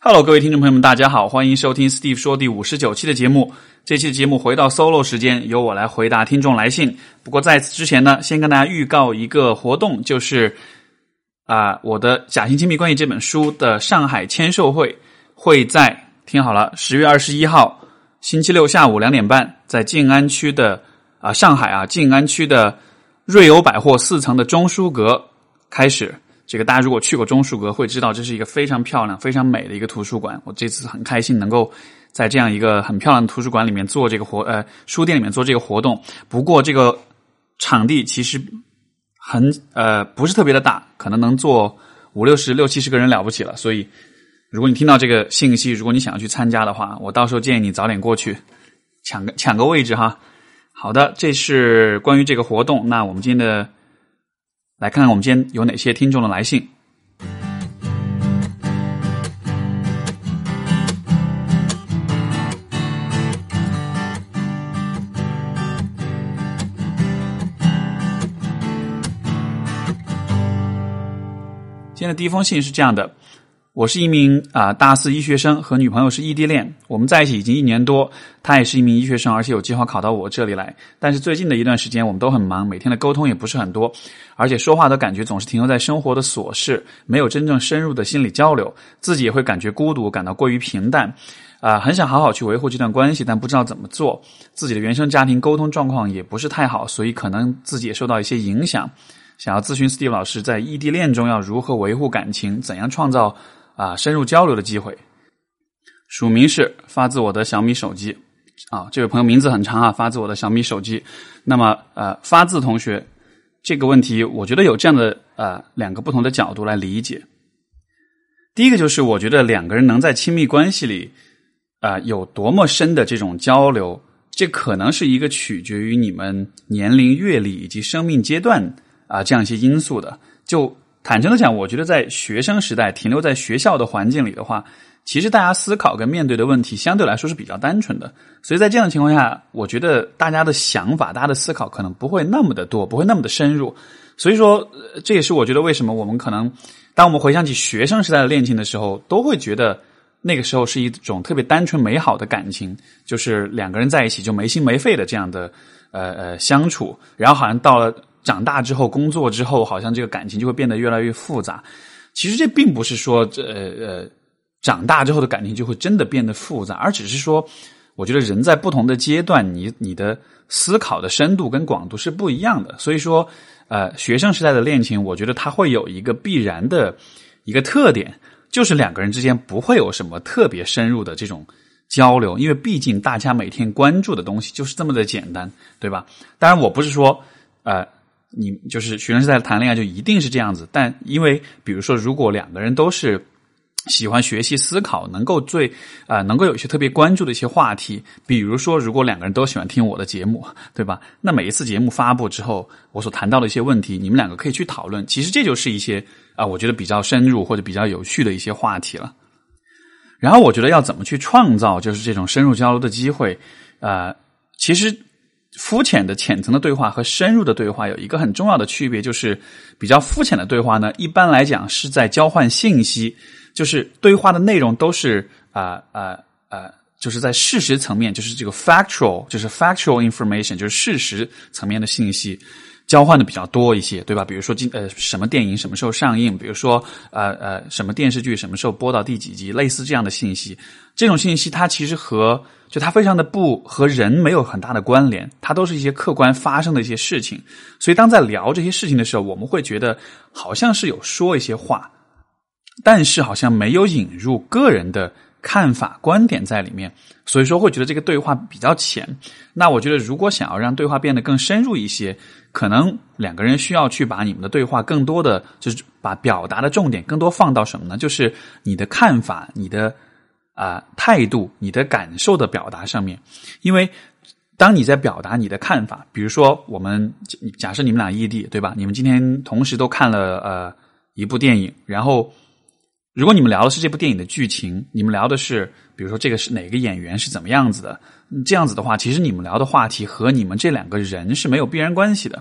Hello，各位听众朋友们，大家好，欢迎收听 Steve 说第五十九期的节目。这期的节目回到 solo 时间，由我来回答听众来信。不过在此之前呢，先跟大家预告一个活动，就是啊，我的《假性亲密关系》这本书的上海签售会会在听好了，十月二十一号星期六下午两点半，在静安区的啊上海啊静安区的瑞欧百货四层的中书阁开始。这个大家如果去过中书阁，会知道这是一个非常漂亮、非常美的一个图书馆。我这次很开心能够在这样一个很漂亮的图书馆里面做这个活，呃，书店里面做这个活动。不过这个场地其实很呃不是特别的大，可能能坐五六十、六七十个人了不起了。所以如果你听到这个信息，如果你想要去参加的话，我到时候建议你早点过去抢个抢个位置哈。好的，这是关于这个活动。那我们今天的。来看看我们今天有哪些听众的来信。今天的第一封信是这样的。我是一名啊大四医学生，和女朋友是异地恋。我们在一起已经一年多，她也是一名医学生，而且有计划考到我这里来。但是最近的一段时间，我们都很忙，每天的沟通也不是很多，而且说话的感觉总是停留在生活的琐事，没有真正深入的心理交流。自己也会感觉孤独，感到过于平淡。啊，很想好好去维护这段关系，但不知道怎么做。自己的原生家庭沟通状况也不是太好，所以可能自己也受到一些影响。想要咨询 Steve 老师，在异地恋中要如何维护感情，怎样创造？啊，深入交流的机会。署名是发自我的小米手机。啊，这位朋友名字很长啊，发自我的小米手机。那么，呃，发自同学这个问题，我觉得有这样的呃两个不同的角度来理解。第一个就是，我觉得两个人能在亲密关系里啊有多么深的这种交流，这可能是一个取决于你们年龄、阅历以及生命阶段啊这样一些因素的。就坦诚的讲，我觉得在学生时代停留在学校的环境里的话，其实大家思考跟面对的问题相对来说是比较单纯的。所以在这样的情况下，我觉得大家的想法、大家的思考可能不会那么的多，不会那么的深入。所以说，这也是我觉得为什么我们可能当我们回想起学生时代的恋情的时候，都会觉得那个时候是一种特别单纯美好的感情，就是两个人在一起就没心没肺的这样的呃呃相处，然后好像到了。长大之后，工作之后，好像这个感情就会变得越来越复杂。其实这并不是说，这呃呃，长大之后的感情就会真的变得复杂，而只是说，我觉得人在不同的阶段，你你的思考的深度跟广度是不一样的。所以说，呃，学生时代的恋情，我觉得它会有一个必然的一个特点，就是两个人之间不会有什么特别深入的这种交流，因为毕竟大家每天关注的东西就是这么的简单，对吧？当然，我不是说，呃。你就是学生时代谈恋爱就一定是这样子，但因为比如说，如果两个人都是喜欢学习思考，能够最啊能够有一些特别关注的一些话题，比如说，如果两个人都喜欢听我的节目，对吧？那每一次节目发布之后，我所谈到的一些问题，你们两个可以去讨论。其实这就是一些啊，我觉得比较深入或者比较有趣的一些话题了。然后我觉得要怎么去创造就是这种深入交流的机会啊？其实。肤浅的、浅层的对话和深入的对话有一个很重要的区别，就是比较肤浅的对话呢，一般来讲是在交换信息，就是对话的内容都是啊啊啊，就是在事实层面，就是这个 factual，就是 factual information，就是事实层面的信息。交换的比较多一些，对吧？比如说今呃什么电影什么时候上映，比如说呃呃什么电视剧什么时候播到第几集，类似这样的信息。这种信息它其实和就它非常的不和人没有很大的关联，它都是一些客观发生的一些事情。所以当在聊这些事情的时候，我们会觉得好像是有说一些话，但是好像没有引入个人的。看法、观点在里面，所以说会觉得这个对话比较浅。那我觉得，如果想要让对话变得更深入一些，可能两个人需要去把你们的对话更多的，就是把表达的重点更多放到什么呢？就是你的看法、你的啊态度、你的感受的表达上面。因为当你在表达你的看法，比如说我们假设你们俩异地，对吧？你们今天同时都看了呃一部电影，然后。如果你们聊的是这部电影的剧情，你们聊的是，比如说这个是哪个演员是怎么样子的，这样子的话，其实你们聊的话题和你们这两个人是没有必然关系的。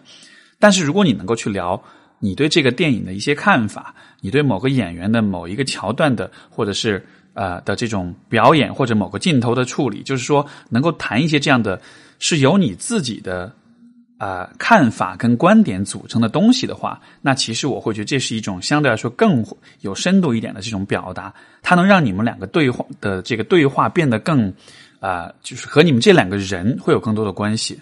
但是如果你能够去聊你对这个电影的一些看法，你对某个演员的某一个桥段的，或者是呃的这种表演，或者某个镜头的处理，就是说能够谈一些这样的，是由你自己的啊看法跟观点组成的东西的话，那其实我会觉得这是一种相对来说更有深度一点的这种表达，它能让你们两个对话的这个对话变得更啊，就是和你们这两个人会有更多的关系。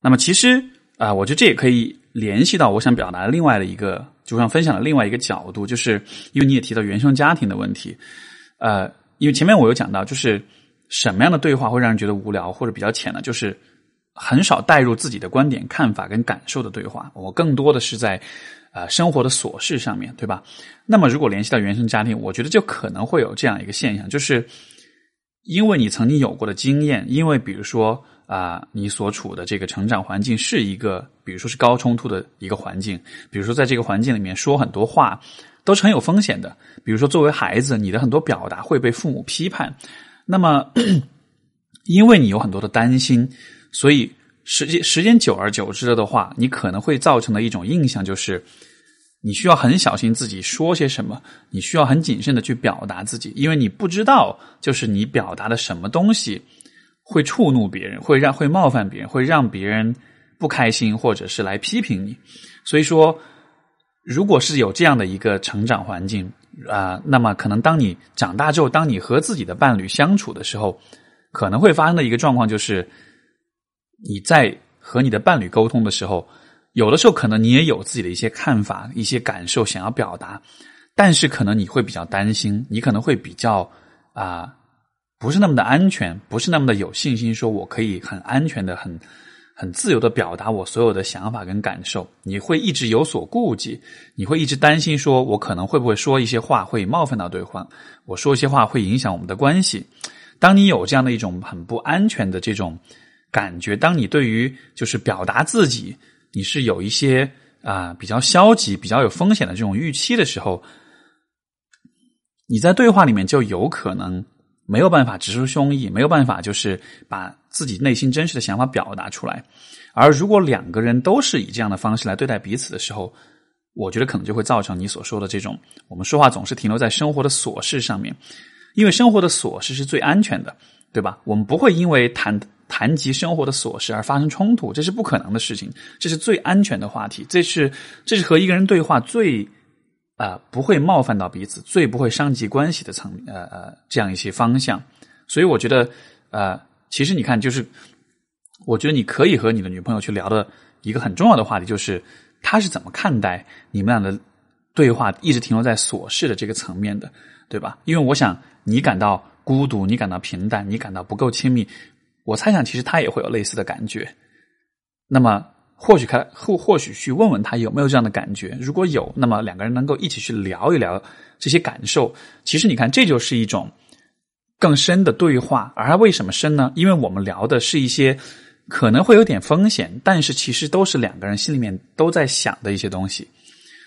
那么其实啊，我觉得这也可以联系到我想表达的另外的一个，就想分享的另外一个角度，就是因为你也提到原生家庭的问题，呃，因为前面我有讲到，就是什么样的对话会让人觉得无聊或者比较浅呢？就是很少带入自己的观点、看法跟感受的对话，我更多的是在啊生活的琐事上面对吧？那么如果联系到原生家庭，我觉得就可能会有这样一个现象，就是因为你曾经有过的经验，因为比如说。啊，你所处的这个成长环境是一个，比如说是高冲突的一个环境，比如说在这个环境里面说很多话都是很有风险的。比如说作为孩子，你的很多表达会被父母批判，那么因为你有很多的担心，所以时间时间久而久之的话，你可能会造成的一种印象就是，你需要很小心自己说些什么，你需要很谨慎的去表达自己，因为你不知道就是你表达的什么东西。会触怒别人，会让会冒犯别人，会让别人不开心，或者是来批评你。所以说，如果是有这样的一个成长环境啊，那么可能当你长大之后，当你和自己的伴侣相处的时候，可能会发生的一个状况就是，你在和你的伴侣沟通的时候，有的时候可能你也有自己的一些看法、一些感受想要表达，但是可能你会比较担心，你可能会比较啊。不是那么的安全，不是那么的有信心，说我可以很安全的、很很自由的表达我所有的想法跟感受。你会一直有所顾忌，你会一直担心，说我可能会不会说一些话会冒犯到对方，我说一些话会影响我们的关系。当你有这样的一种很不安全的这种感觉，当你对于就是表达自己，你是有一些啊比较消极、比较有风险的这种预期的时候，你在对话里面就有可能。没有办法直抒胸臆，没有办法就是把自己内心真实的想法表达出来。而如果两个人都是以这样的方式来对待彼此的时候，我觉得可能就会造成你所说的这种，我们说话总是停留在生活的琐事上面，因为生活的琐事是最安全的，对吧？我们不会因为谈谈及生活的琐事而发生冲突，这是不可能的事情，这是最安全的话题，这是这是和一个人对话最。啊，不会冒犯到彼此，最不会伤及关系的层呃呃这样一些方向，所以我觉得呃，其实你看，就是我觉得你可以和你的女朋友去聊的一个很重要的话题，就是她是怎么看待你们俩的对话一直停留在琐事的这个层面的，对吧？因为我想你感到孤独，你感到平淡，你感到不够亲密，我猜想其实她也会有类似的感觉。那么。或许他或或许去问问他有没有这样的感觉，如果有，那么两个人能够一起去聊一聊这些感受。其实你看，这就是一种更深的对话。而为什么深呢？因为我们聊的是一些可能会有点风险，但是其实都是两个人心里面都在想的一些东西，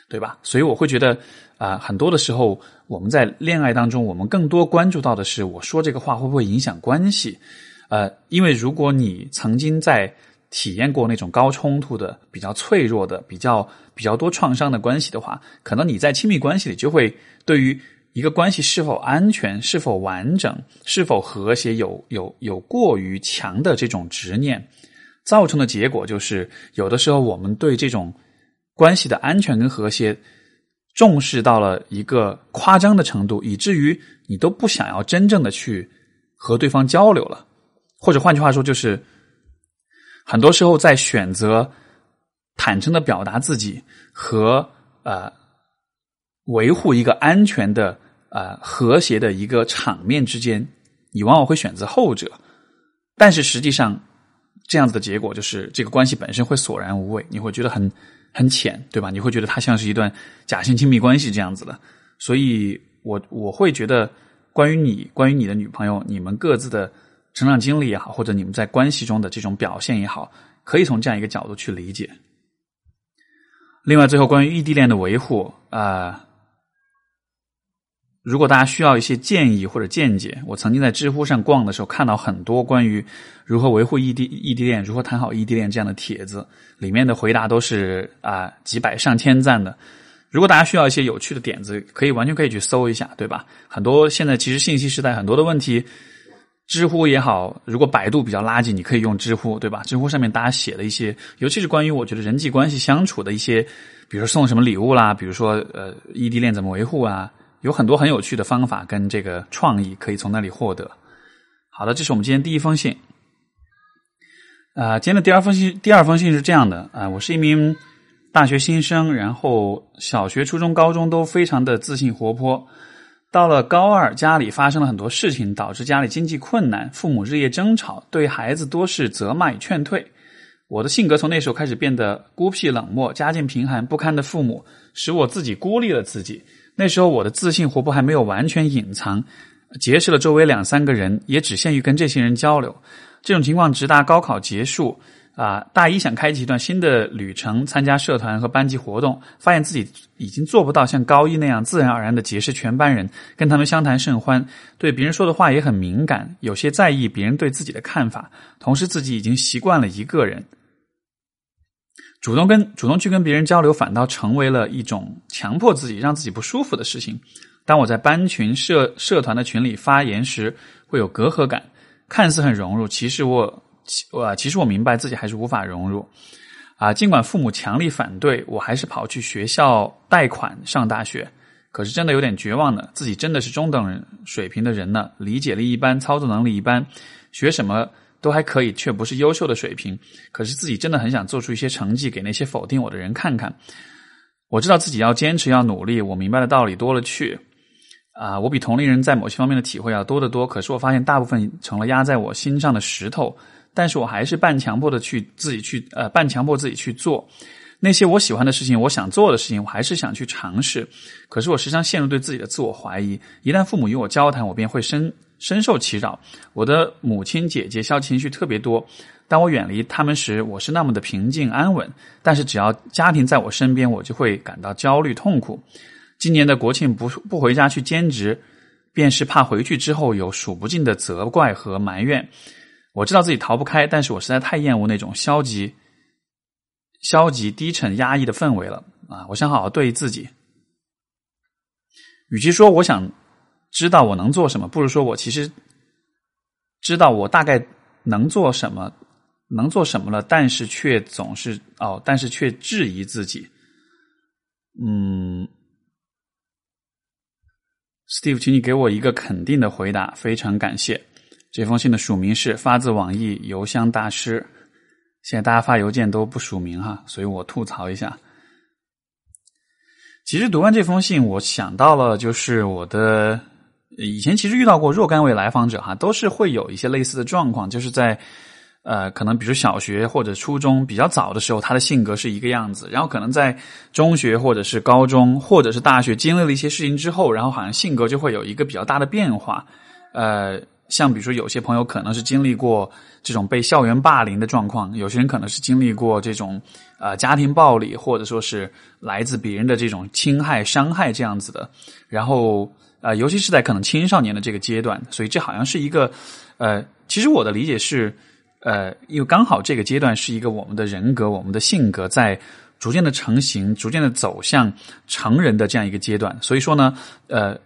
对吧？所以我会觉得啊，很多的时候我们在恋爱当中，我们更多关注到的是我说这个话会不会影响关系。呃，因为如果你曾经在体验过那种高冲突的、比较脆弱的、比较比较多创伤的关系的话，可能你在亲密关系里就会对于一个关系是否安全、是否完整、是否和谐有有有过于强的这种执念，造成的结果就是，有的时候我们对这种关系的安全跟和谐重视到了一个夸张的程度，以至于你都不想要真正的去和对方交流了，或者换句话说就是。很多时候，在选择坦诚的表达自己和呃维护一个安全的呃和谐的一个场面之间，你往往会选择后者。但是实际上，这样子的结果就是这个关系本身会索然无味，你会觉得很很浅，对吧？你会觉得它像是一段假性亲密关系这样子的。所以，我我会觉得，关于你，关于你的女朋友，你们各自的。成长经历也好，或者你们在关系中的这种表现也好，可以从这样一个角度去理解。另外，最后关于异地恋的维护啊，如果大家需要一些建议或者见解，我曾经在知乎上逛的时候看到很多关于如何维护异地异地恋、如何谈好异地恋这样的帖子，里面的回答都是啊几百上千赞的。如果大家需要一些有趣的点子，可以完全可以去搜一下，对吧？很多现在其实信息时代很多的问题，知乎也好，如果百度比较垃圾，你可以用知乎，对吧？知乎上面大家写的一些，尤其是关于我觉得人际关系相处的一些，比如说送什么礼物啦，比如说呃异地恋怎么维护啊，有很多很有趣的方法跟这个创意可以从那里获得。好的，这是我们今天第一封信。啊，今天的第二封信，第二封信是这样的啊，我是一名。大学新生，然后小学、初中、高中都非常的自信活泼。到了高二，家里发生了很多事情，导致家里经济困难，父母日夜争吵，对孩子多是责骂与劝退。我的性格从那时候开始变得孤僻冷漠，家境贫寒不堪的父母使我自己孤立了自己。那时候我的自信活泼还没有完全隐藏，结识了周围两三个人，也只限于跟这些人交流。这种情况直达高考结束。啊，大一想开启一段新的旅程，参加社团和班级活动，发现自己已经做不到像高一那样自然而然的结识全班人，跟他们相谈甚欢，对别人说的话也很敏感，有些在意别人对自己的看法。同时，自己已经习惯了一个人，主动跟主动去跟别人交流，反倒成为了一种强迫自己、让自己不舒服的事情。当我在班群、社社团的群里发言时，会有隔阂感，看似很融入，其实我。我其实我明白自己还是无法融入，啊，尽管父母强力反对，我还是跑去学校贷款上大学。可是真的有点绝望呢，自己真的是中等水平的人呢，理解力一般，操作能力一般，学什么都还可以，却不是优秀的水平。可是自己真的很想做出一些成绩，给那些否定我的人看看。我知道自己要坚持，要努力。我明白的道理多了去，啊，我比同龄人在某些方面的体会要多得多。可是我发现，大部分成了压在我心上的石头。但是我还是半强迫的去自己去呃半强迫自己去做那些我喜欢的事情，我想做的事情，我还是想去尝试。可是我时常陷入对自己的自我怀疑。一旦父母与我交谈，我便会深深受其扰。我的母亲姐姐消情绪特别多。当我远离他们时，我是那么的平静安稳。但是只要家庭在我身边，我就会感到焦虑痛苦。今年的国庆不不回家去兼职，便是怕回去之后有数不尽的责怪和埋怨。我知道自己逃不开，但是我实在太厌恶那种消极、消极、低沉、压抑的氛围了啊！我想好好对自己。与其说我想知道我能做什么，不如说我其实知道我大概能做什么，能做什么了，但是却总是哦，但是却质疑自己。嗯，Steve，请你给我一个肯定的回答，非常感谢。这封信的署名是发自网易邮箱大师。现在大家发邮件都不署名哈，所以我吐槽一下。其实读完这封信，我想到了，就是我的以前其实遇到过若干位来访者哈，都是会有一些类似的状况，就是在呃，可能比如小学或者初中比较早的时候，他的性格是一个样子，然后可能在中学或者是高中或者是大学经历了一些事情之后，然后好像性格就会有一个比较大的变化，呃。像比如说，有些朋友可能是经历过这种被校园霸凌的状况，有些人可能是经历过这种呃家庭暴力，或者说是来自别人的这种侵害、伤害这样子的。然后呃，尤其是在可能青少年的这个阶段，所以这好像是一个呃，其实我的理解是呃，因为刚好这个阶段是一个我们的人格、我们的性格在逐渐的成型、逐渐的走向成人的这样一个阶段。所以说呢，呃。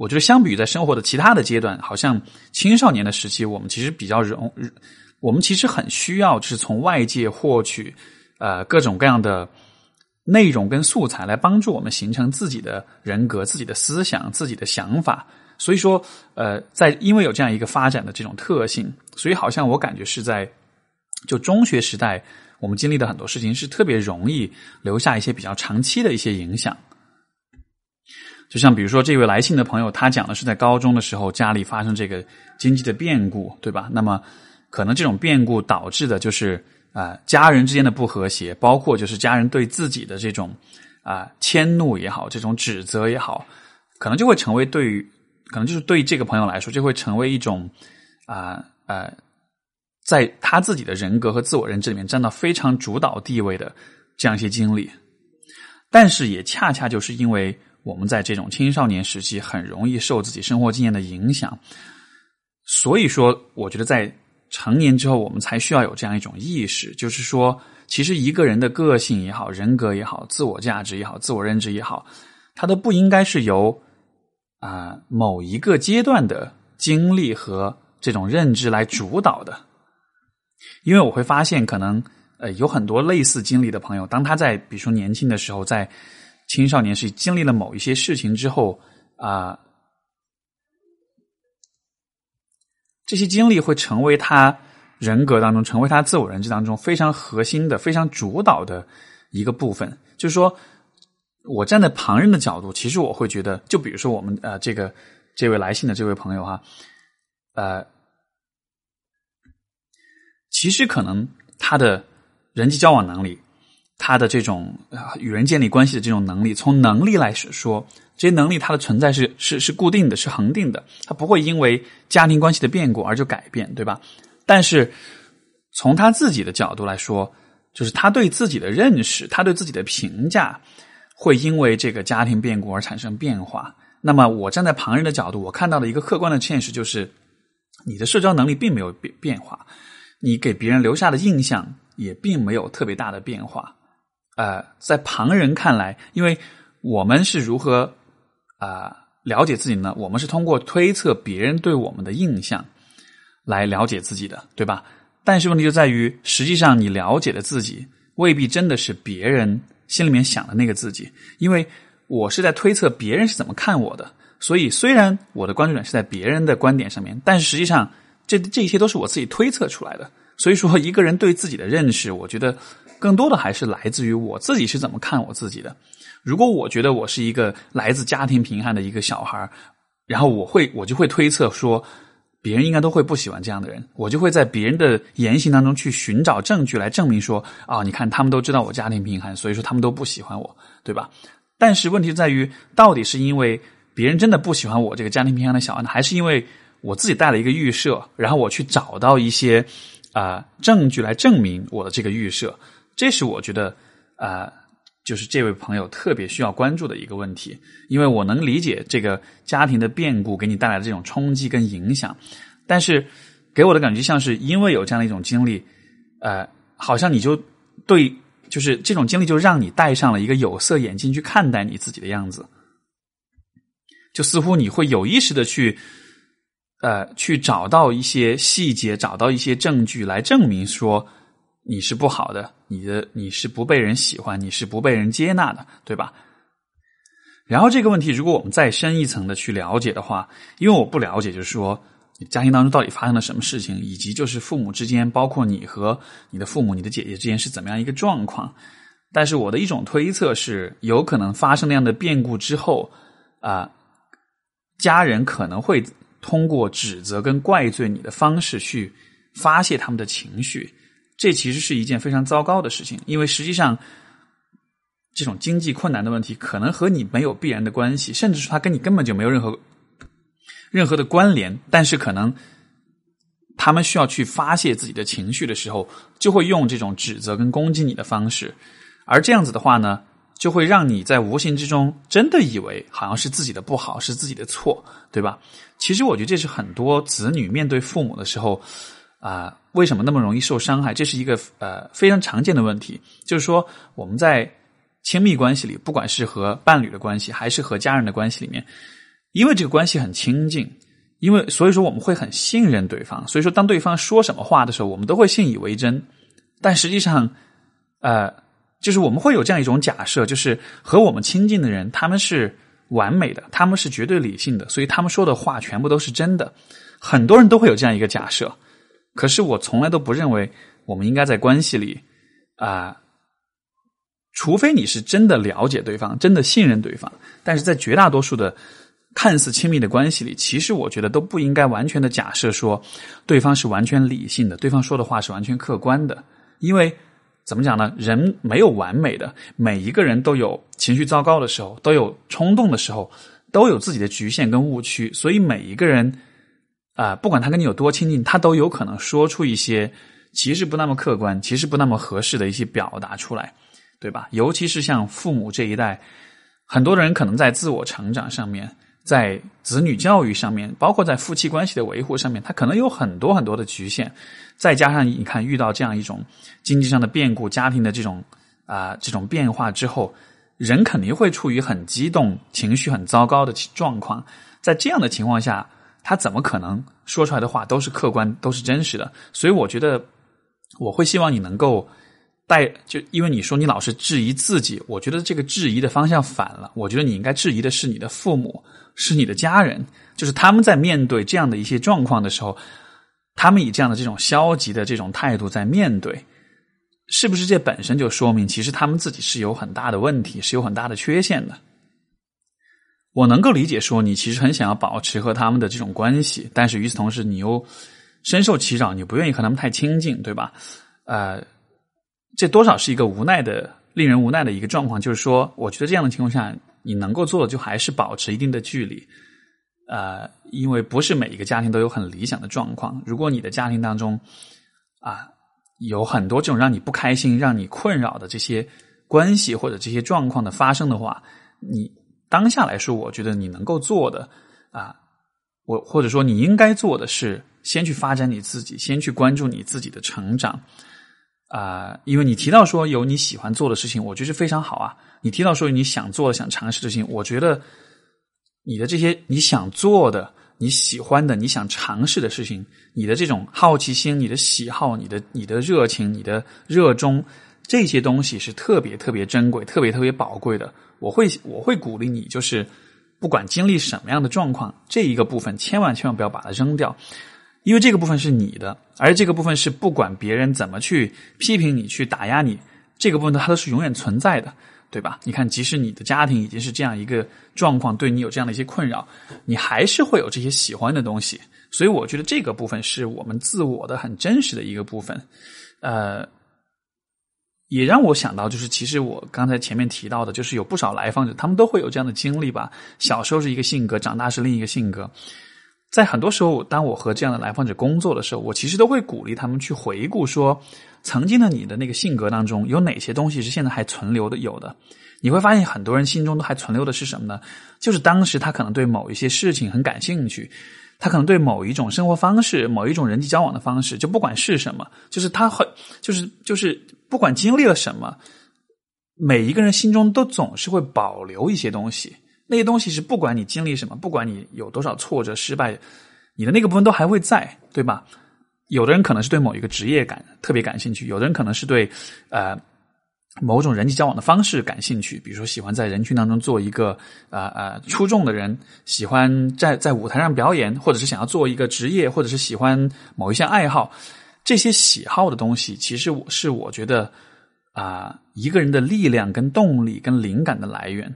我觉得相比于在生活的其他的阶段，好像青少年的时期，我们其实比较容，我们其实很需要就是从外界获取呃各种各样的内容跟素材来帮助我们形成自己的人格、自己的思想、自己的想法。所以说，呃，在因为有这样一个发展的这种特性，所以好像我感觉是在就中学时代，我们经历的很多事情是特别容易留下一些比较长期的一些影响。就像比如说这位来信的朋友，他讲的是在高中的时候家里发生这个经济的变故，对吧？那么可能这种变故导致的就是啊家人之间的不和谐，包括就是家人对自己的这种啊迁怒也好，这种指责也好，可能就会成为对于可能就是对这个朋友来说，就会成为一种啊呃在他自己的人格和自我认知里面占到非常主导地位的这样一些经历，但是也恰恰就是因为。我们在这种青少年时期很容易受自己生活经验的影响，所以说，我觉得在成年之后，我们才需要有这样一种意识，就是说，其实一个人的个性也好、人格也好、自我价值也好、自我认知也好，它都不应该是由啊某一个阶段的经历和这种认知来主导的。因为我会发现，可能呃有很多类似经历的朋友，当他在比如说年轻的时候，在青少年是经历了某一些事情之后啊，这些经历会成为他。人格当中，成为他自我认知当中非常核心的、非常主导的一个部分。就是说，我站在旁人的角度，其实我会觉得，就比如说我们呃，这个这位来信的这位朋友哈，呃，其实可能他的人际交往能力，他的这种与人建立关系的这种能力，从能力来说，这些能力它的存在是是是固定的，是恒定的，它不会因为家庭关系的变故而就改变，对吧？但是，从他自己的角度来说，就是他对自己的认识，他对自己的评价，会因为这个家庭变故而产生变化。那么，我站在旁人的角度，我看到的一个客观的现实就是，你的社交能力并没有变变化，你给别人留下的印象也并没有特别大的变化。呃，在旁人看来，因为我们是如何啊了解自己呢？我们是通过推测别人对我们的印象。来了解自己的，对吧？但是问题就在于，实际上你了解的自己未必真的是别人心里面想的那个自己，因为我是在推测别人是怎么看我的。所以，虽然我的关注点是在别人的观点上面，但是实际上这这些都是我自己推测出来的。所以说，一个人对自己的认识，我觉得更多的还是来自于我自己是怎么看我自己的。如果我觉得我是一个来自家庭贫寒的一个小孩儿然后我会我就会推测说。别人应该都会不喜欢这样的人，我就会在别人的言行当中去寻找证据来证明说，啊，你看他们都知道我家庭贫寒，所以说他们都不喜欢我，对吧？但是问题在于，到底是因为别人真的不喜欢我这个家庭贫寒的小孩，还是因为我自己带了一个预设，然后我去找到一些啊证据来证明我的这个预设？这是我觉得啊。就是这位朋友特别需要关注的一个问题，因为我能理解这个家庭的变故给你带来的这种冲击跟影响，但是给我的感觉像是因为有这样的一种经历，呃，好像你就对，就是这种经历就让你戴上了一个有色眼镜去看待你自己的样子，就似乎你会有意识的去，呃，去找到一些细节，找到一些证据来证明说。你是不好的，你的你是不被人喜欢，你是不被人接纳的，对吧？然后这个问题，如果我们再深一层的去了解的话，因为我不了解，就是说你家庭当中到底发生了什么事情，以及就是父母之间，包括你和你的父母、你的姐姐之间是怎么样一个状况。但是我的一种推测是，有可能发生那样的变故之后，啊，家人可能会通过指责跟怪罪你的方式去发泄他们的情绪。这其实是一件非常糟糕的事情，因为实际上，这种经济困难的问题可能和你没有必然的关系，甚至是它跟你根本就没有任何任何的关联。但是，可能他们需要去发泄自己的情绪的时候，就会用这种指责跟攻击你的方式，而这样子的话呢，就会让你在无形之中真的以为好像是自己的不好，是自己的错，对吧？其实，我觉得这是很多子女面对父母的时候。啊，为什么那么容易受伤害？这是一个呃非常常见的问题。就是说，我们在亲密关系里，不管是和伴侣的关系，还是和家人的关系里面，因为这个关系很亲近，因为所以说我们会很信任对方。所以说，当对方说什么话的时候，我们都会信以为真。但实际上，呃，就是我们会有这样一种假设，就是和我们亲近的人，他们是完美的，他们是绝对理性的，所以他们说的话全部都是真的。很多人都会有这样一个假设。可是我从来都不认为我们应该在关系里啊，除非你是真的了解对方，真的信任对方。但是在绝大多数的看似亲密的关系里，其实我觉得都不应该完全的假设说对方是完全理性的，对方说的话是完全客观的。因为怎么讲呢？人没有完美的，每一个人都有情绪糟糕的时候，都有冲动的时候，都有自己的局限跟误区。所以每一个人。啊，不管他跟你有多亲近，他都有可能说出一些其实不那么客观、其实不那么合适的一些表达出来，对吧？尤其是像父母这一代，很多人可能在自我成长上面，在子女教育上面，包括在夫妻关系的维护上面，他可能有很多很多的局限。再加上你看，遇到这样一种经济上的变故、家庭的这种啊这种变化之后，人肯定会处于很激动、情绪很糟糕的状况。在这样的情况下，他怎么可能说出来的话都是客观、都是真实的？所以，我觉得我会希望你能够带，就因为你说你老是质疑自己，我觉得这个质疑的方向反了。我觉得你应该质疑的是你的父母，是你的家人，就是他们在面对这样的一些状况的时候。他们以这样的这种消极的这种态度在面对，是不是这本身就说明其实他们自己是有很大的问题，是有很大的缺陷的？我能够理解说你其实很想要保持和他们的这种关系，但是与此同时你又深受其扰，你不愿意和他们太亲近，对吧？呃，这多少是一个无奈的、令人无奈的一个状况。就是说，我觉得这样的情况下，你能够做的就还是保持一定的距离。呃，因为不是每一个家庭都有很理想的状况。如果你的家庭当中啊有很多这种让你不开心、让你困扰的这些关系或者这些状况的发生的话，你当下来说，我觉得你能够做的啊，我或者说你应该做的是，先去发展你自己，先去关注你自己的成长啊。因为你提到说有你喜欢做的事情，我觉得非常好啊。你提到说你想做的、想尝试的事情，我觉得。你的这些你想做的、你喜欢的、你想尝试的事情，你的这种好奇心、你的喜好、你的你的热情、你的热衷，这些东西是特别特别珍贵、特别特别宝贵的。我会我会鼓励你，就是不管经历什么样的状况，这一个部分千万千万不要把它扔掉，因为这个部分是你的，而这个部分是不管别人怎么去批评你、去打压你，这个部分它都是永远存在的。对吧？你看，即使你的家庭已经是这样一个状况，对你有这样的一些困扰，你还是会有这些喜欢的东西。所以，我觉得这个部分是我们自我的很真实的一个部分。呃，也让我想到，就是其实我刚才前面提到的，就是有不少来访者，他们都会有这样的经历吧。小时候是一个性格，长大是另一个性格。在很多时候，当我和这样的来访者工作的时候，我其实都会鼓励他们去回顾说。曾经的你的那个性格当中，有哪些东西是现在还存留的？有的，你会发现很多人心中都还存留的是什么呢？就是当时他可能对某一些事情很感兴趣，他可能对某一种生活方式、某一种人际交往的方式，就不管是什么，就是他很，就是就是不管经历了什么，每一个人心中都总是会保留一些东西。那些东西是不管你经历什么，不管你有多少挫折、失败，你的那个部分都还会在，对吧？有的人可能是对某一个职业感特别感兴趣，有的人可能是对呃某种人际交往的方式感兴趣，比如说喜欢在人群当中做一个呃呃出众的人，喜欢在在舞台上表演，或者是想要做一个职业，或者是喜欢某一项爱好。这些喜好的东西，其实我是我觉得啊一个人的力量、跟动力、跟灵感的来源，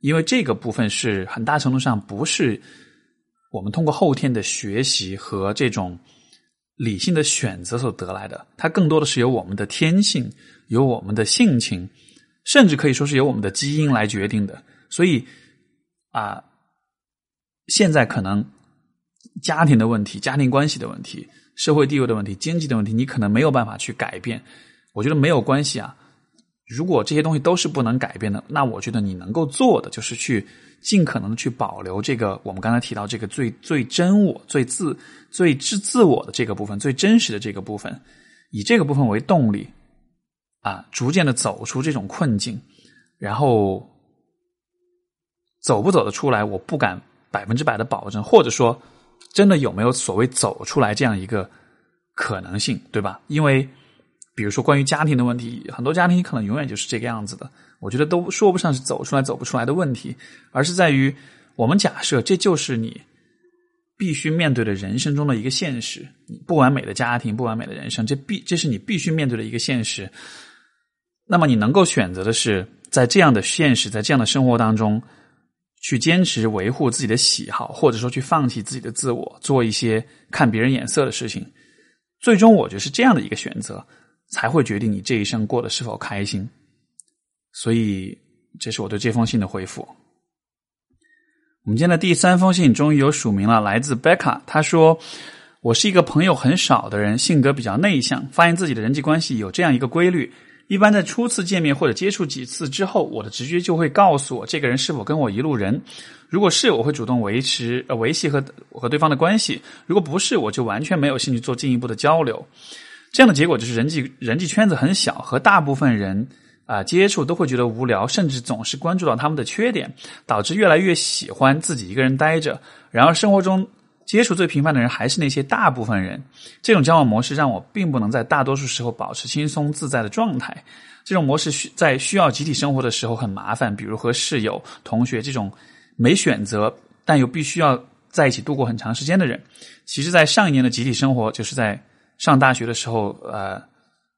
因为这个部分是很大程度上不是我们通过后天的学习和这种。理性的选择所得来的，它更多的是由我们的天性、由我们的性情，甚至可以说是由我们的基因来决定的。所以啊，现在可能家庭的问题、家庭关系的问题、社会地位的问题、经济的问题，你可能没有办法去改变。我觉得没有关系啊。如果这些东西都是不能改变的，那我觉得你能够做的就是去。尽可能的去保留这个，我们刚才提到这个最最真我、最自、最自自我的这个部分，最真实的这个部分，以这个部分为动力，啊，逐渐的走出这种困境，然后走不走得出来，我不敢百分之百的保证，或者说，真的有没有所谓走出来这样一个可能性，对吧？因为。比如说，关于家庭的问题，很多家庭可能永远就是这个样子的。我觉得都说不上是走出来走不出来的问题，而是在于我们假设这就是你必须面对的人生中的一个现实。不完美的家庭，不完美的人生，这必这是你必须面对的一个现实。那么，你能够选择的是在这样的现实，在这样的生活当中，去坚持维护自己的喜好，或者说去放弃自己的自我，做一些看别人眼色的事情。最终，我觉得是这样的一个选择。才会决定你这一生过得是否开心，所以这是我对这封信的回复。我们今天的第三封信终于有署名了，来自贝卡。他说：“我是一个朋友很少的人，性格比较内向，发现自己的人际关系有这样一个规律：一般在初次见面或者接触几次之后，我的直觉就会告诉我这个人是否跟我一路人。如果是，我会主动维持呃维系和和对方的关系；如果不是，我就完全没有兴趣做进一步的交流。这样的结果就是人际人际圈子很小，和大部分人啊接触都会觉得无聊，甚至总是关注到他们的缺点，导致越来越喜欢自己一个人待着。然而生活中。接触最频繁的人还是那些大部分人，这种交往模式让我并不能在大多数时候保持轻松自在的状态。这种模式需在需要集体生活的时候很麻烦，比如和室友、同学这种没选择但又必须要在一起度过很长时间的人。其实，在上一年的集体生活，就是在上大学的时候，呃，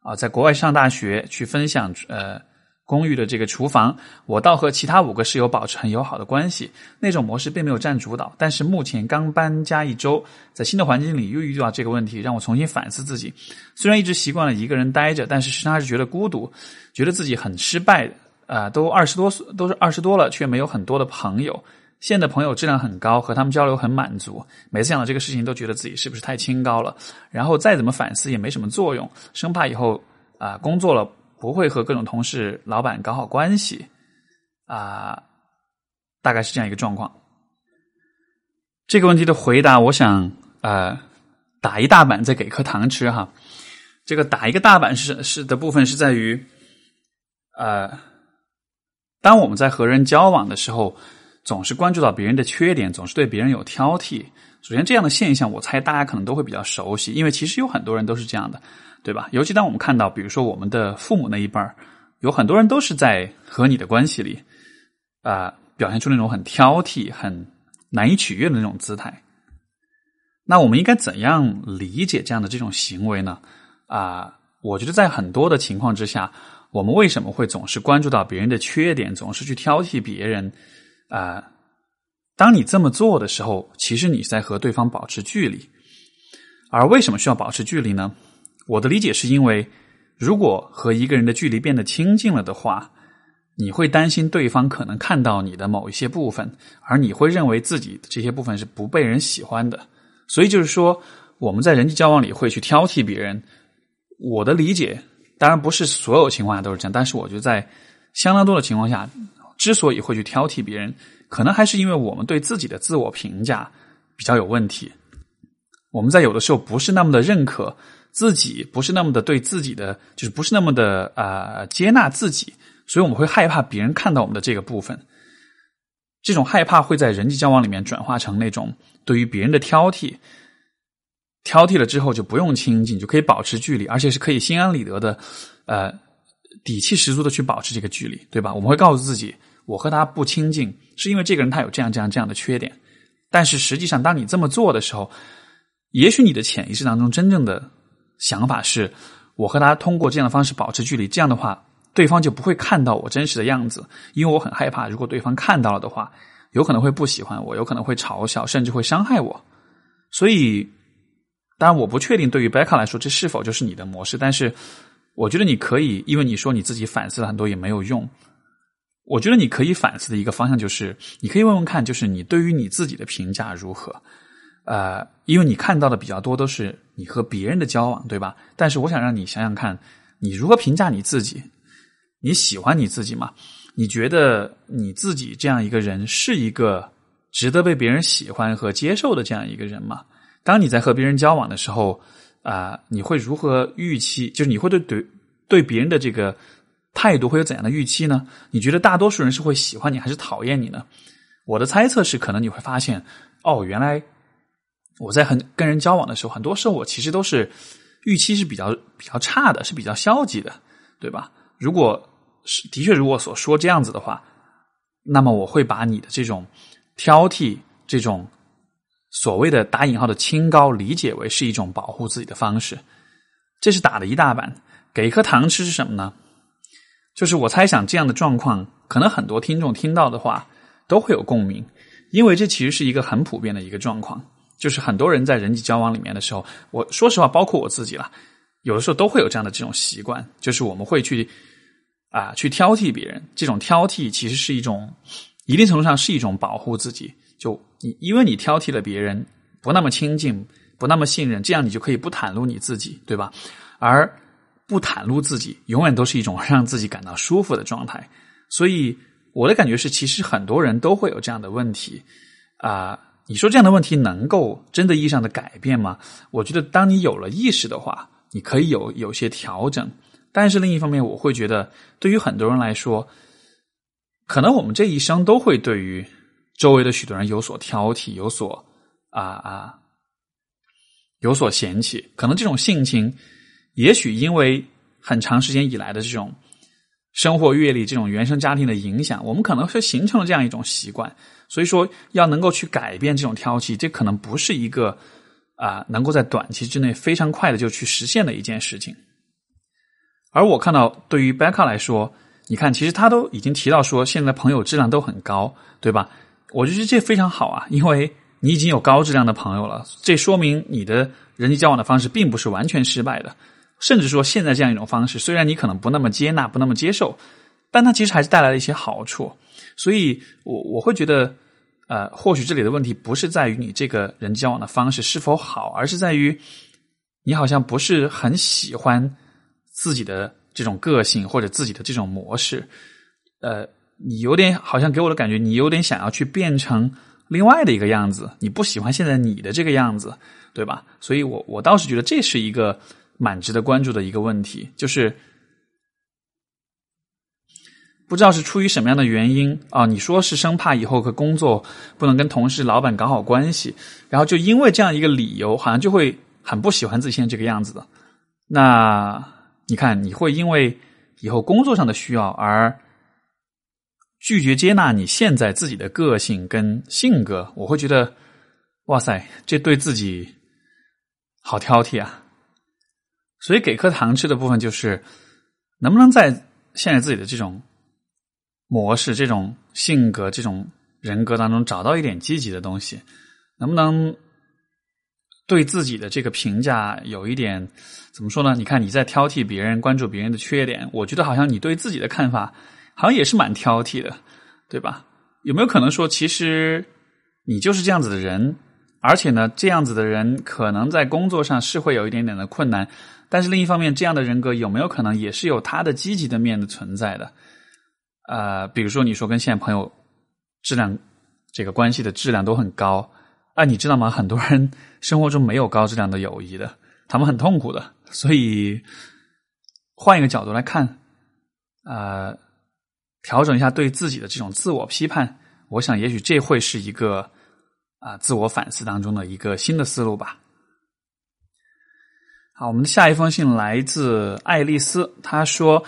啊，在国外上大学去分享，呃。公寓的这个厨房，我倒和其他五个室友保持很友好的关系。那种模式并没有占主导，但是目前刚搬家一周，在新的环境里又遇到这个问题，让我重新反思自己。虽然一直习惯了一个人待着，但是时常还是觉得孤独，觉得自己很失败。啊，都二十多岁，都是二十多了，却没有很多的朋友。现在的朋友质量很高，和他们交流很满足。每次想到这个事情，都觉得自己是不是太清高了？然后再怎么反思也没什么作用，生怕以后啊工作了。不会和各种同事、老板搞好关系，啊，大概是这样一个状况。这个问题的回答，我想呃，打一大板再给颗糖吃哈。这个打一个大板是是的部分是在于，呃，当我们在和人交往的时候，总是关注到别人的缺点，总是对别人有挑剔。首先，这样的现象，我猜大家可能都会比较熟悉，因为其实有很多人都是这样的。对吧？尤其当我们看到，比如说我们的父母那一辈儿，有很多人都是在和你的关系里啊，表现出那种很挑剔、很难以取悦的那种姿态。那我们应该怎样理解这样的这种行为呢？啊，我觉得在很多的情况之下，我们为什么会总是关注到别人的缺点，总是去挑剔别人？啊，当你这么做的时候，其实你在和对方保持距离。而为什么需要保持距离呢？我的理解是因为，如果和一个人的距离变得亲近了的话，你会担心对方可能看到你的某一些部分，而你会认为自己这些部分是不被人喜欢的。所以就是说，我们在人际交往里会去挑剔别人。我的理解，当然不是所有情况下都是这样，但是我觉得在相当多的情况下，之所以会去挑剔别人，可能还是因为我们对自己的自我评价比较有问题。我们在有的时候不是那么的认可。自己不是那么的对自己的，就是不是那么的啊接纳自己，所以我们会害怕别人看到我们的这个部分。这种害怕会在人际交往里面转化成那种对于别人的挑剔，挑剔了之后就不用亲近，就可以保持距离，而且是可以心安理得的，呃，底气十足的去保持这个距离，对吧？我们会告诉自己，我和他不亲近，是因为这个人他有这样这样这样的缺点。但是实际上，当你这么做的时候，也许你的潜意识当中真正的。想法是，我和他通过这样的方式保持距离，这样的话，对方就不会看到我真实的样子，因为我很害怕，如果对方看到了的话，有可能会不喜欢我，有可能会嘲笑，甚至会伤害我。所以，当然我不确定对于贝卡来说这是否就是你的模式，但是我觉得你可以，因为你说你自己反思了很多也没有用，我觉得你可以反思的一个方向就是，你可以问问看，就是你对于你自己的评价如何。呃，因为你看到的比较多都是你和别人的交往，对吧？但是我想让你想想看，你如何评价你自己？你喜欢你自己吗？你觉得你自己这样一个人是一个值得被别人喜欢和接受的这样一个人吗？当你在和别人交往的时候，啊，你会如何预期？就是你会对对对别人的这个态度会有怎样的预期呢？你觉得大多数人是会喜欢你还是讨厌你呢？我的猜测是，可能你会发现，哦，原来。我在很跟人交往的时候，很多时候我其实都是预期是比较比较差的，是比较消极的，对吧？如果是的确如我所说这样子的话，那么我会把你的这种挑剔、这种所谓的打引号的清高，理解为是一种保护自己的方式。这是打的一大板，给一颗糖吃是什么呢？就是我猜想这样的状况，可能很多听众听到的话都会有共鸣，因为这其实是一个很普遍的一个状况。就是很多人在人际交往里面的时候，我说实话，包括我自己了，有的时候都会有这样的这种习惯，就是我们会去啊去挑剔别人。这种挑剔其实是一种一定程度上是一种保护自己。就你因为你挑剔了别人，不那么亲近，不那么信任，这样你就可以不袒露你自己，对吧？而不袒露自己，永远都是一种 让自己感到舒服的状态。所以我的感觉是，其实很多人都会有这样的问题啊。你说这样的问题能够真的意义上的改变吗？我觉得，当你有了意识的话，你可以有有些调整。但是另一方面，我会觉得，对于很多人来说，可能我们这一生都会对于周围的许多人有所挑剔，有所啊啊，有所嫌弃。可能这种性情，也许因为很长时间以来的这种生活阅历、这种原生家庭的影响，我们可能是形成了这样一种习惯。所以说，要能够去改变这种挑剔，这可能不是一个啊能够在短期之内非常快的就去实现的一件事情。而我看到，对于 Becca 来说，你看，其实他都已经提到说，现在朋友质量都很高，对吧？我觉得这非常好啊，因为你已经有高质量的朋友了，这说明你的人际交往的方式并不是完全失败的，甚至说现在这样一种方式，虽然你可能不那么接纳、不那么接受，但它其实还是带来了一些好处。所以，我我会觉得，呃，或许这里的问题不是在于你这个人际交往的方式是否好，而是在于你好像不是很喜欢自己的这种个性或者自己的这种模式。呃，你有点好像给我的感觉，你有点想要去变成另外的一个样子，你不喜欢现在你的这个样子，对吧？所以我我倒是觉得这是一个蛮值得关注的一个问题，就是。不知道是出于什么样的原因啊？你说是生怕以后和工作不能跟同事、老板搞好关系，然后就因为这样一个理由，好像就会很不喜欢自己现在这个样子的。那你看，你会因为以后工作上的需要而拒绝接纳你现在自己的个性跟性格？我会觉得，哇塞，这对自己好挑剔啊！所以给颗糖吃的部分就是，能不能在现在自己的这种。模式这种性格、这种人格当中找到一点积极的东西，能不能对自己的这个评价有一点怎么说呢？你看你在挑剔别人、关注别人的缺点，我觉得好像你对自己的看法好像也是蛮挑剔的，对吧？有没有可能说，其实你就是这样子的人，而且呢，这样子的人可能在工作上是会有一点点的困难，但是另一方面，这样的人格有没有可能也是有他的积极的面的存在的？呃，比如说你说跟现在朋友质量这个关系的质量都很高，啊，你知道吗？很多人生活中没有高质量的友谊的，他们很痛苦的。所以换一个角度来看，呃，调整一下对自己的这种自我批判，我想也许这会是一个啊自我反思当中的一个新的思路吧。好，我们的下一封信来自爱丽丝，她说。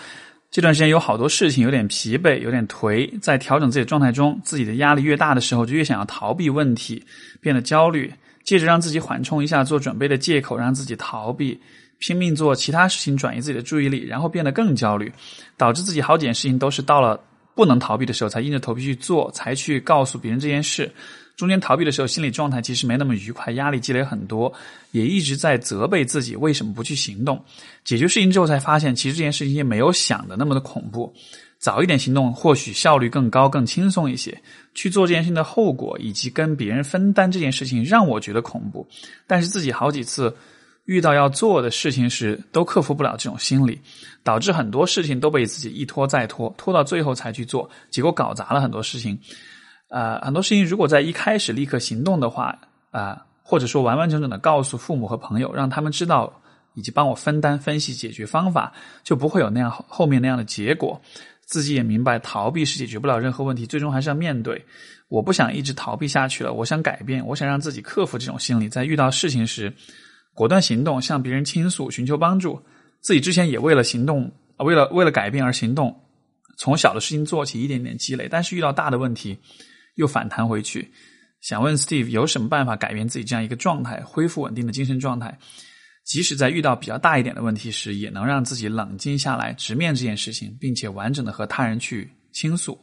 这段时间有好多事情，有点疲惫，有点颓。在调整自己的状态中，自己的压力越大的时候，就越想要逃避问题，变得焦虑。借着让自己缓冲一下、做准备的借口，让自己逃避，拼命做其他事情，转移自己的注意力，然后变得更焦虑，导致自己好几件事情都是到了不能逃避的时候，才硬着头皮去做，才去告诉别人这件事。中间逃避的时候，心理状态其实没那么愉快，压力积累很多，也一直在责备自己为什么不去行动。解决事情之后，才发现其实这件事情也没有想的那么的恐怖。早一点行动，或许效率更高、更轻松一些。去做这件事情的后果，以及跟别人分担这件事情，让我觉得恐怖。但是自己好几次遇到要做的事情时，都克服不了这种心理，导致很多事情都被自己一拖再拖，拖到最后才去做，结果搞砸了很多事情。呃，很多事情如果在一开始立刻行动的话，啊，或者说完完整整的告诉父母和朋友，让他们知道以及帮我分担、分析解决方法，就不会有那样后面那样的结果。自己也明白，逃避是解决不了任何问题，最终还是要面对。我不想一直逃避下去了，我想改变，我想让自己克服这种心理，在遇到事情时果断行动，向别人倾诉，寻求帮助。自己之前也为了行动，为了为了改变而行动，从小的事情做起，一点点积累，但是遇到大的问题。又反弹回去，想问 Steve 有什么办法改变自己这样一个状态，恢复稳定的精神状态？即使在遇到比较大一点的问题时，也能让自己冷静下来，直面这件事情，并且完整的和他人去倾诉。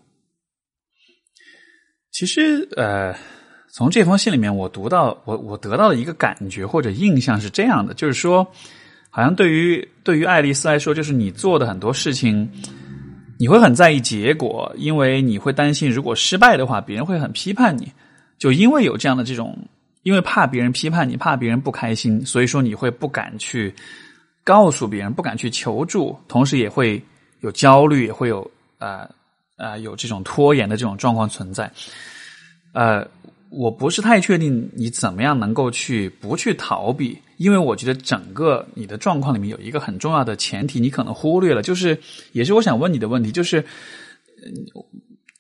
其实，呃，从这封信里面，我读到我我得到的一个感觉或者印象是这样的，就是说，好像对于对于爱丽丝来说，就是你做的很多事情。你会很在意结果，因为你会担心，如果失败的话，别人会很批判你。就因为有这样的这种，因为怕别人批判你，怕别人不开心，所以说你会不敢去告诉别人，不敢去求助，同时也会有焦虑，也会有呃呃有这种拖延的这种状况存在。呃，我不是太确定你怎么样能够去不去逃避，因为我觉得整个你的状况里面有一个很重要的前提，你可能忽略了，就是也是我想问你的问题，就是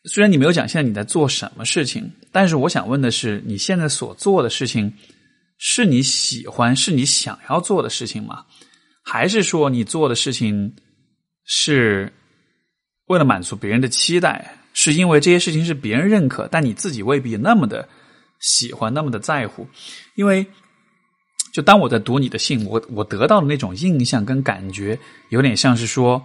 虽然你没有讲现在你在做什么事情，但是我想问的是，你现在所做的事情是你喜欢、是你想要做的事情吗？还是说你做的事情是为了满足别人的期待？是因为这些事情是别人认可，但你自己未必那么的喜欢、那么的在乎。因为就当我在读你的信，我我得到的那种印象跟感觉，有点像是说，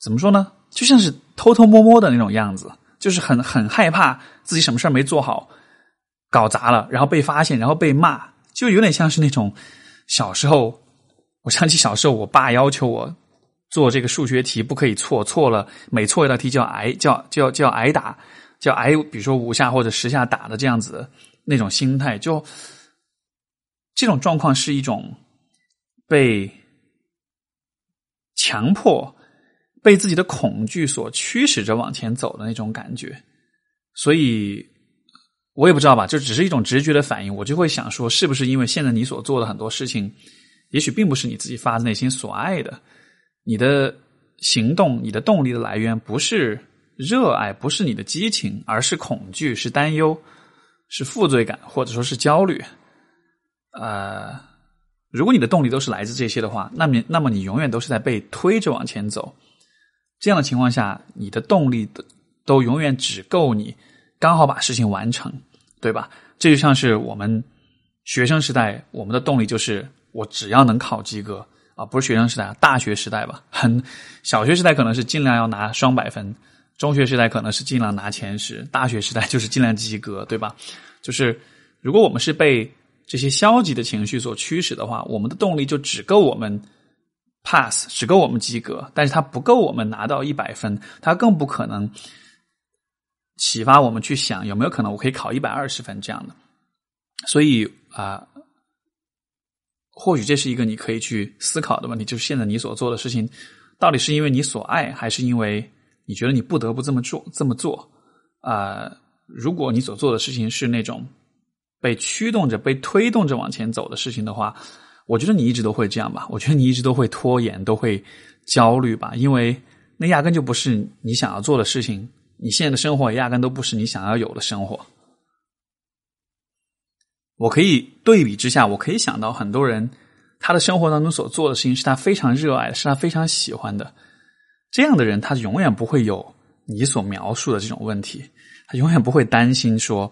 怎么说呢？就像是偷偷摸摸的那种样子，就是很很害怕自己什么事儿没做好，搞砸了，然后被发现，然后被骂，就有点像是那种小时候。我想起小时候，我爸要求我。做这个数学题不可以错，错了每错一道题就要挨，叫叫叫挨打，叫挨，比如说五下或者十下打的这样子那种心态，就这种状况是一种被强迫、被自己的恐惧所驱使着往前走的那种感觉。所以，我也不知道吧，就只是一种直觉的反应，我就会想说，是不是因为现在你所做的很多事情，也许并不是你自己发自内心所爱的。你的行动，你的动力的来源不是热爱，不是你的激情，而是恐惧，是担忧，是负罪感，或者说是焦虑。呃，如果你的动力都是来自这些的话，那么那么你永远都是在被推着往前走。这样的情况下，你的动力都都永远只够你刚好把事情完成，对吧？这就像是我们学生时代，我们的动力就是我只要能考及格。啊，不是学生时代，大学时代吧。很小学时代可能是尽量要拿双百分，中学时代可能是尽量拿前十，大学时代 就是尽量及格，对吧？就是如果我们是被这些消极的情绪所驱使的话，我们的动力就只够我们 pass，只够我们及格，但是它不够我们拿到一百分，它更不可能启发我们去想有没有可能我可以考一百二十分这样的。所以啊。或许这是一个你可以去思考的问题，就是现在你所做的事情，到底是因为你所爱，还是因为你觉得你不得不这么做？这么做啊？如果你所做的事情是那种被驱动着、被推动着往前走的事情的话，我觉得你一直都会这样吧。我觉得你一直都会拖延，都会焦虑吧，因为那压根就不是你想要做的事情。你现在的生活也压根都不是你想要有的生活。我可以对比之下，我可以想到很多人，他的生活当中所做的事情是他非常热爱的，是他非常喜欢的。这样的人，他永远不会有你所描述的这种问题，他永远不会担心说，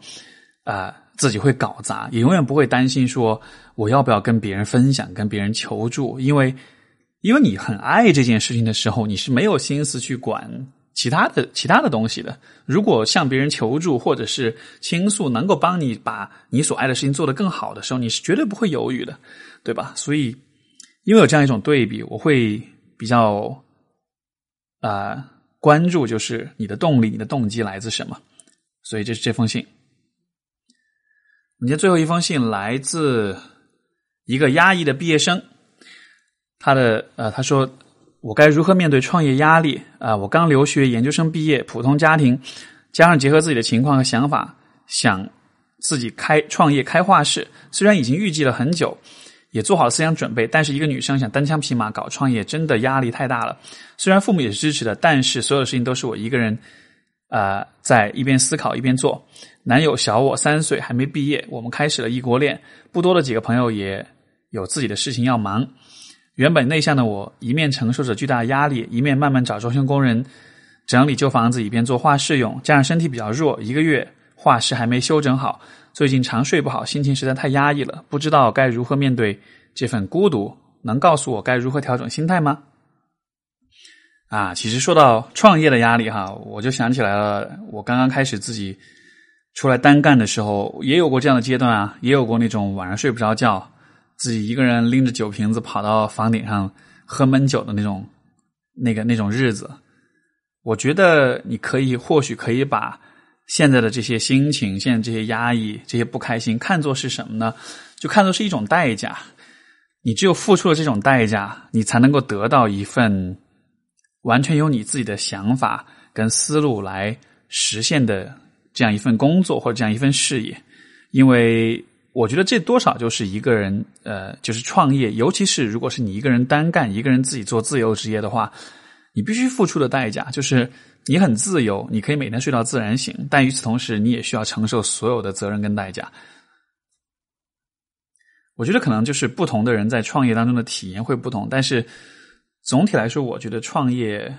啊，自己会搞砸，也永远不会担心说，我要不要跟别人分享，跟别人求助，因为，因为你很爱这件事情的时候，你是没有心思去管。其他的其他的东西的，如果向别人求助或者是倾诉，能够帮你把你所爱的事情做得更好的时候，你是绝对不会犹豫的，对吧？所以，因为有这样一种对比，我会比较啊关注，就是你的动力、你的动机来自什么。所以，这是这封信。你的最后一封信来自一个压抑的毕业生，他的呃，他说。我该如何面对创业压力？啊，我刚留学，研究生毕业，普通家庭，加上结合自己的情况和想法，想自己开创业开画室。虽然已经预计了很久，也做好了思想准备，但是一个女生想单枪匹马搞创业，真的压力太大了。虽然父母也是支持的，但是所有的事情都是我一个人啊，在一边思考一边做。男友小我三岁，还没毕业，我们开始了异国恋。不多的几个朋友也有自己的事情要忙。原本内向的我，一面承受着巨大的压力，一面慢慢找装修工人整理旧房子，以便做画室用。加上身体比较弱，一个月画室还没修整好。最近常睡不好，心情实在太压抑了，不知道该如何面对这份孤独。能告诉我该如何调整心态吗？啊，其实说到创业的压力哈，我就想起来了，我刚刚开始自己出来单干的时候，也有过这样的阶段啊，也有过那种晚上睡不着觉。自己一个人拎着酒瓶子跑到房顶上喝闷酒的那种，那个那种日子，我觉得你可以或许可以把现在的这些心情、现在这些压抑、这些不开心看作是什么呢？就看作是一种代价。你只有付出了这种代价，你才能够得到一份完全由你自己的想法跟思路来实现的这样一份工作或者这样一份事业，因为。我觉得这多少就是一个人，呃，就是创业，尤其是如果是你一个人单干，一个人自己做自由职业的话，你必须付出的代价就是你很自由，你可以每天睡到自然醒，但与此同时，你也需要承受所有的责任跟代价。我觉得可能就是不同的人在创业当中的体验会不同，但是总体来说，我觉得创业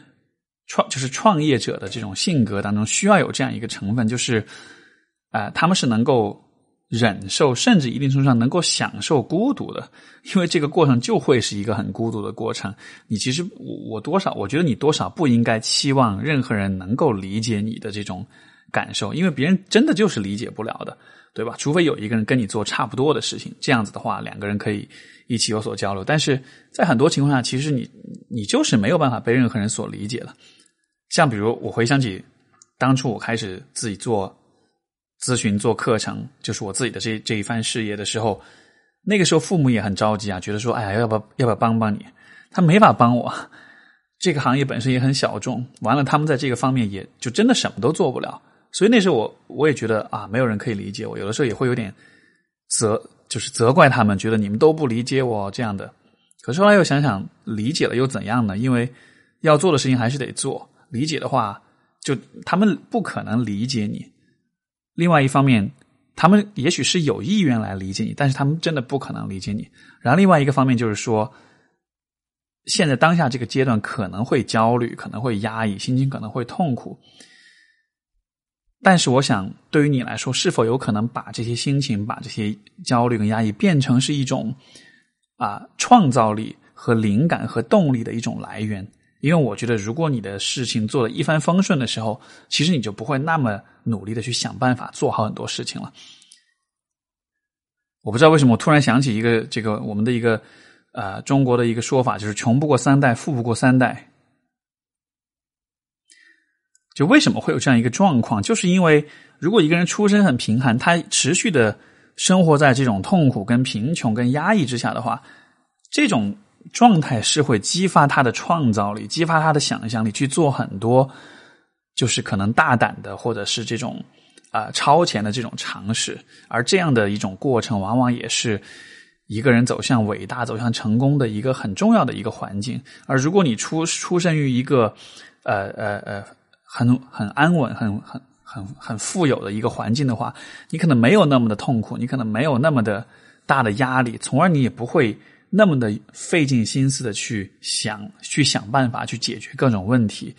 创就是创业者的这种性格当中需要有这样一个成分，就是啊，他们是能够。忍受，甚至一定程度上能够享受孤独的，因为这个过程就会是一个很孤独的过程。你其实，我我多少，我觉得你多少不应该期望任何人能够理解你的这种感受，因为别人真的就是理解不了的，对吧？除非有一个人跟你做差不多的事情，这样子的话，两个人可以一起有所交流。但是在很多情况下，其实你你就是没有办法被任何人所理解的。像比如，我回想起当初我开始自己做。咨询做课程，就是我自己的这这一番事业的时候，那个时候父母也很着急啊，觉得说，哎呀，要不要要不要帮帮你？他没法帮我，这个行业本身也很小众，完了他们在这个方面也就真的什么都做不了。所以那时候我我也觉得啊，没有人可以理解我，有的时候也会有点责，就是责怪他们，觉得你们都不理解我这样的。可是后来又想想，理解了又怎样呢？因为要做的事情还是得做，理解的话，就他们不可能理解你。另外一方面，他们也许是有意愿来理解你，但是他们真的不可能理解你。然后另外一个方面就是说，现在当下这个阶段可能会焦虑，可能会压抑，心情可能会痛苦。但是我想，对于你来说，是否有可能把这些心情、把这些焦虑跟压抑变成是一种啊创造力和灵感和动力的一种来源？因为我觉得，如果你的事情做的一帆风顺的时候，其实你就不会那么努力的去想办法做好很多事情了。我不知道为什么，我突然想起一个这个我们的一个呃中国的一个说法，就是“穷不过三代，富不过三代”。就为什么会有这样一个状况？就是因为如果一个人出身很贫寒，他持续的生活在这种痛苦、跟贫穷、跟压抑之下的话，这种。状态是会激发他的创造力，激发他的想象力，去做很多就是可能大胆的，或者是这种啊超前的这种尝试。而这样的一种过程，往往也是一个人走向伟大、走向成功的一个很重要的一个环境。而如果你出出生于一个呃呃呃很很安稳、很很很很富有的一个环境的话，你可能没有那么的痛苦，你可能没有那么的大的压力，从而你也不会。那么的费尽心思的去想、去想办法去解决各种问题，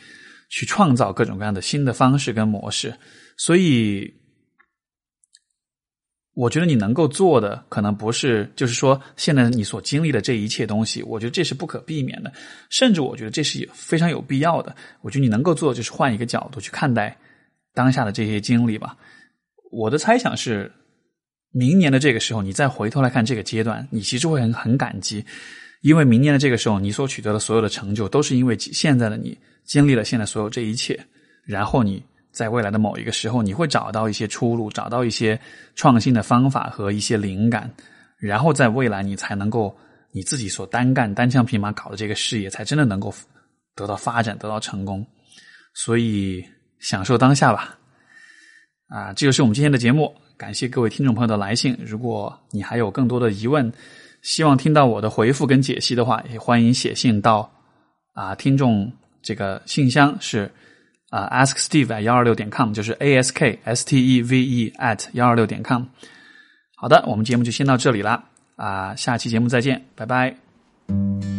去创造各种各样的新的方式跟模式。所以，我觉得你能够做的，可能不是就是说现在你所经历的这一切东西，我觉得这是不可避免的，甚至我觉得这是非常有必要的。我觉得你能够做就是换一个角度去看待当下的这些经历吧。我的猜想是。明年的这个时候，你再回头来看这个阶段，你其实会很很感激，因为明年的这个时候，你所取得的所有的成就，都是因为现在的你经历了现在所有这一切，然后你在未来的某一个时候，你会找到一些出路，找到一些创新的方法和一些灵感，然后在未来你才能够你自己所单干单枪匹马搞的这个事业，才真的能够得到发展，得到成功。所以享受当下吧，啊，这就是我们今天的节目。感谢各位听众朋友的来信。如果你还有更多的疑问，希望听到我的回复跟解析的话，也欢迎写信到啊听众这个信箱是啊 asksteve at 幺二六点 com，就是 a s k s t e v e at 幺二六点 com。好的，我们节目就先到这里了啊，下期节目再见，拜拜。